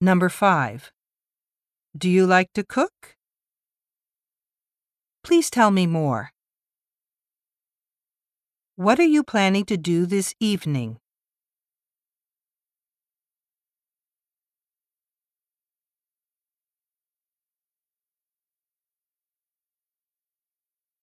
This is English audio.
Number 5. Do you like to cook? Please tell me more. What are you planning to do this evening?